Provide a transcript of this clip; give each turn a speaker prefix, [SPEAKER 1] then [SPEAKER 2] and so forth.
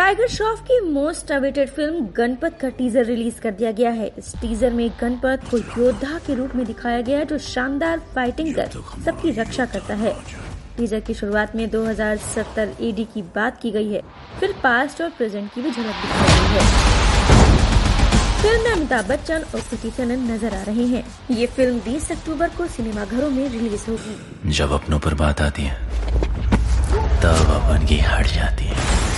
[SPEAKER 1] Tiger Shroff की most awaited film Ganpat का teaser release कर दिया गया है। इस टीजर में गणपत को योद्धा के रूप में दिखाया गया है जो शानदार फाइटिंग कर सबकी रक्षा करता है। टीजर की शुरुआत में 2070 एडी की बात की गई है। फिर पास्ट और प्रेजेंट की भी झलक दिखाई गई है। फ़िल्म में अमिताभ बच्चन और कृति सेनन नज़र आ रहे हैं। ये फ़िल्म 20 अक्टूबर को सिनेमाघरों में रिलीज़ होगी।
[SPEAKER 2] जब अपनों पर बात आती है, तब अपन की हट जाती है।